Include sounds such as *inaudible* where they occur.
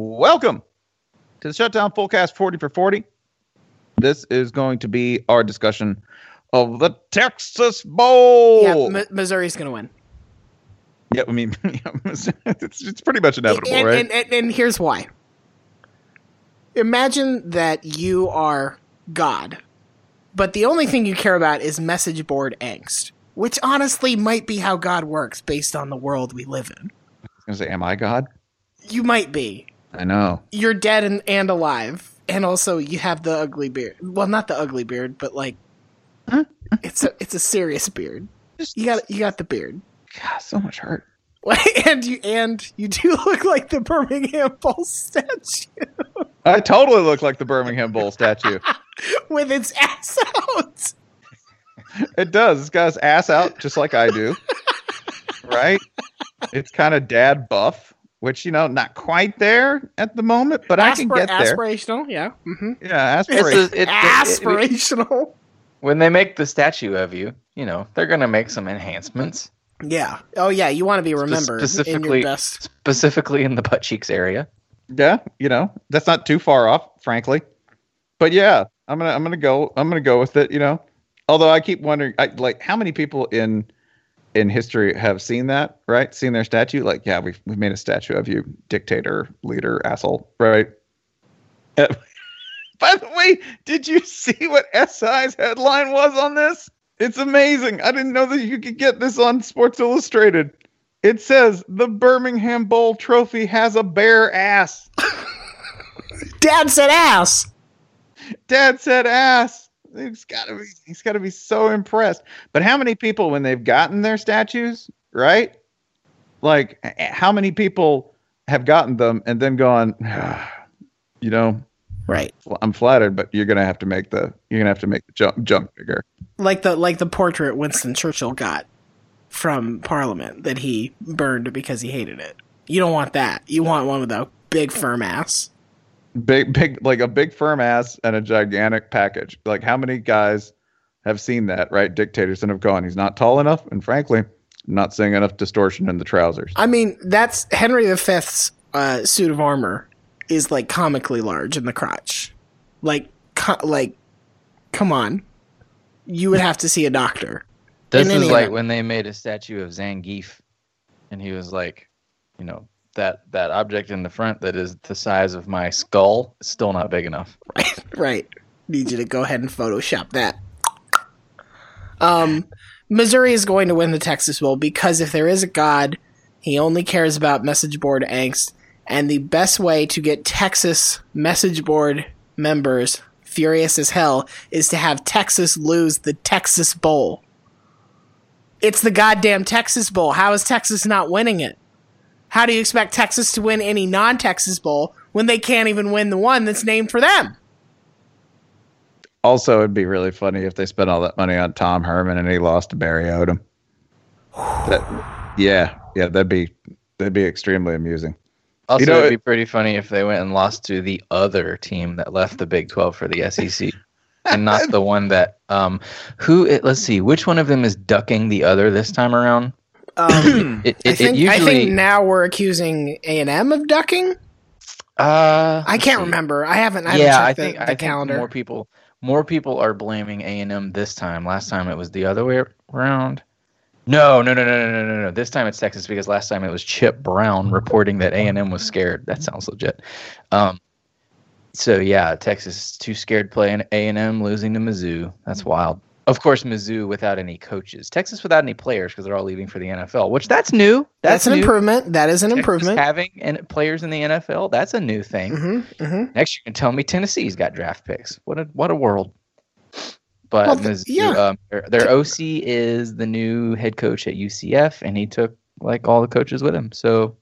Welcome to the Shutdown Fullcast 40 for 40. This is going to be our discussion of the Texas Bowl. Yeah, M- Missouri's going to win. Yeah, I mean, *laughs* it's, it's pretty much inevitable, and, right? And, and, and here's why. Imagine that you are God, but the only thing you care about is message board angst, which honestly might be how God works based on the world we live in. I was going to say, am I God? You might be. I know. You're dead and, and alive, and also you have the ugly beard. Well, not the ugly beard, but like it's a it's a serious beard. You got you got the beard. God, so much hurt. *laughs* and you and you do *laughs* look like the Birmingham Bull statue I totally look like the Birmingham Bull statue. *laughs* with its ass out. It does. It's got its ass out just like I do. right? It's kind of dad buff, which, you know, not quite there at the moment, but I can Aspir- get there. Aspirational, yeah. hmm Yeah, It's a, it, it- it- Aspirational. when they make the statue of you, you know, they're gonna make some enhancements, yeah. Oh yeah, you want to be remembered in your specifically- best. specifically in the butt cheeks area. Yeah, you know, that's not too far off, frankly. But yeah, I'm gonna I'm gonna go I'm gonna go with it, you know. Although I keep wondering I, like how many people in in history have seen that, right? Seen their statue? Like, yeah, we've we've made a statue of you, dictator, leader, asshole, right? Uh, *laughs* by the way, did you see what SI's headline was on this? It's amazing. I didn't know that you could get this on Sports Illustrated. It says the Birmingham Bowl trophy has a bare ass. *laughs* Dad said ass. Dad said ass. He's gotta be he's gotta be so impressed. But how many people when they've gotten their statues, right? Like how many people have gotten them and then gone, ah, you know, Right. I'm flattered, but you're gonna have to make the you're gonna have to make the jump junk bigger. Like the like the portrait Winston Churchill got from Parliament that he burned because he hated it. You don't want that. You want one with a big firm ass. Big big like a big firm ass and a gigantic package. Like how many guys have seen that, right? Dictators and have gone, he's not tall enough, and frankly, not seeing enough distortion in the trousers. I mean, that's Henry V's uh, suit of armor is like comically large in the crotch. Like, co- like, come on, you would have to see a doctor. This In is like event. when they made a statue of Zangief, and he was like, you know, that that object in the front that is the size of my skull is still not big enough. Right, *laughs* right. Need you to go ahead and Photoshop that. Um, Missouri is going to win the Texas Bowl because if there is a God, he only cares about message board angst, and the best way to get Texas message board members furious as hell is to have Texas lose the Texas Bowl. It's the goddamn Texas Bowl. How is Texas not winning it? How do you expect Texas to win any non Texas Bowl when they can't even win the one that's named for them? Also, it'd be really funny if they spent all that money on Tom Herman and he lost to Barry Odom. That, yeah, yeah, that'd be that'd be extremely amusing. Also, know, it'd be pretty funny if they went and lost to the other team that left the Big 12 for the SEC. *laughs* And not the one that um who it, let's see which one of them is ducking the other this time around. Um, *clears throat* It, I think it usually I think now we're accusing A and M of ducking. uh, I can't see. remember. I haven't. I haven't yeah, checked I the, think the I think calendar. more people more people are blaming A and M this time. Last time it was the other way around. No, no, no, no, no, no, no, no. This time it's Texas because last time it was Chip Brown reporting that A and M was scared. That sounds legit. Um, so yeah, Texas is too scared playing A and M, losing to Mizzou. That's wild. Of course, Mizzou without any coaches. Texas without any players because they're all leaving for the NFL. Which that's new. That's, That's, an new. improvement. That is an Texas improvement. Having and players in the NFL, that's a new thing. hmm hmm Next, you can tell me Tennessee's got draft picks. What a what a world! But Well, Mizzou, yeah. um, their, their OC is the new head coach at UCF, and he took like all the coaches with him. So